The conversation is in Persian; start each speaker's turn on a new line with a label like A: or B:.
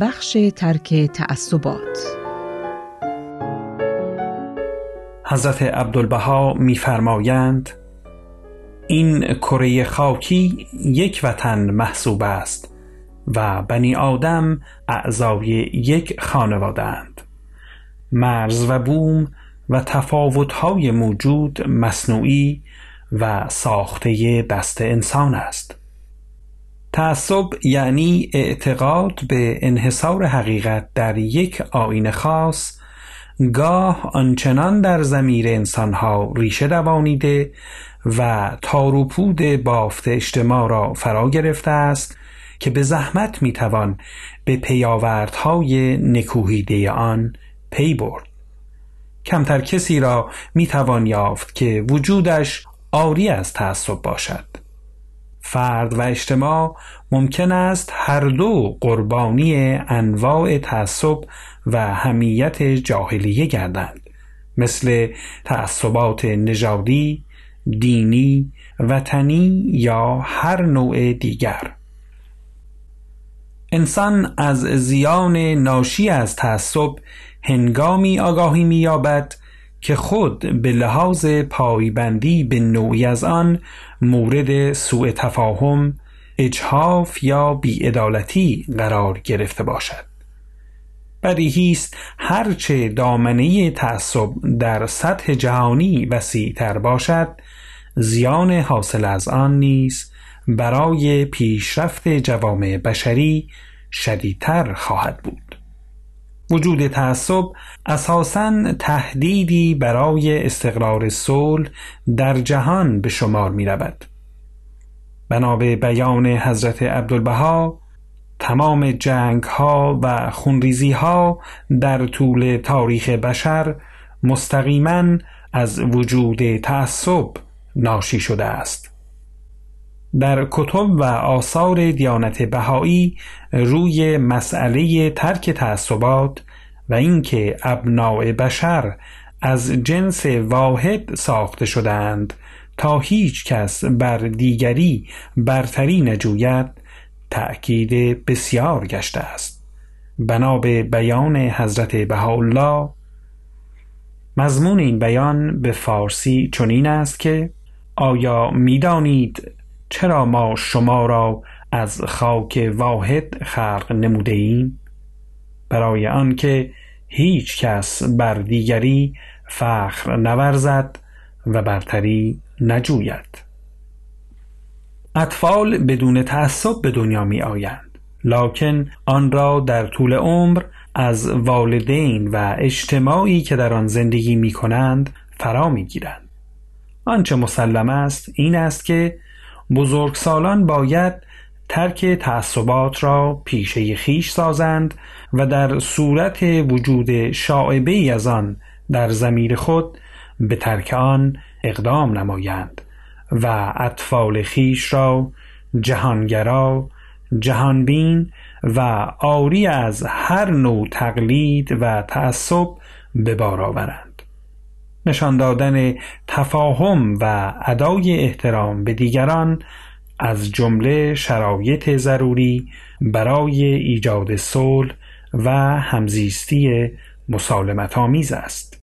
A: بخش ترک تعصبات.
B: حضرت عبدالبها میفرمایند این کره خاکی یک وطن محسوب است و بنی آدم اعضای یک خانواده اند. مرز و بوم و تفاوت‌های موجود مصنوعی و ساخته دست انسان است. تعصب یعنی اعتقاد به انحصار حقیقت در یک آین خاص گاه آنچنان در زمیر انسانها ریشه دوانیده و تاروپود بافت اجتماع را فرا گرفته است که به زحمت می‌توان به پیاوردهای نکوهیده آن پی برد. کمتر کسی را می‌توان یافت که وجودش آری از تعصب باشد. فرد و اجتماع ممکن است هر دو قربانی انواع تعصب و همیت جاهلیه گردند مثل تعصبات نژادی، دینی، وطنی یا هر نوع دیگر. انسان از زیان ناشی از تعصب هنگامی آگاهی می‌یابد که خود به لحاظ پایبندی به نوعی از آن مورد سوء تفاهم اجحاف یا بیعدالتی قرار گرفته باشد. بدیهی است هرچه دامنه تعصب در سطح جهانی وسیعتر باشد زیان حاصل از آن نیز برای پیشرفت جوامع بشری شدیدتر خواهد بود. وجود تعصب اساساً تهدیدی برای استقرار صلح در جهان به شمار می رود بنا به بیان حضرت عبدالبها تمام جنگ ها و خونریزی ها در طول تاریخ بشر مستقیما از وجود تعصب ناشی شده است. در کتب و آثار دیانت بهایی روی مسئله ترک تعصبات و اینکه ابناع بشر از جنس واحد ساخته شدند تا هیچ کس بر دیگری برتری نجوید تأکید بسیار گشته است. بنا به بیان حضرت بهاءالله مضمون این بیان به فارسی چنین است که آیا می‌دانید چرا ما شما را از خاک واحد خلق نموده ایم؟ برای آنکه هیچ کس بر دیگری فخر نورزد و برتری نجوید. اطفال بدون تعصب به دنیا می آیند. لکن آن را در طول عمر از والدین و اجتماعی که در آن زندگی می کنند فرا می گیرند. آنچه مسلم است این است که بزرگسالان باید ترک تعصبات را پیشه خیش سازند و در صورت وجود شاعبه از آن در زمیر خود به ترک آن اقدام نمایند و اطفال خیش را جهانگرا جهانبین و آری از هر نوع تقلید و تعصب به بار آورند. نشان دادن تفاهم و ادای احترام به دیگران از جمله شرایط ضروری برای ایجاد صلح و همزیستی مسالمت آمیز است.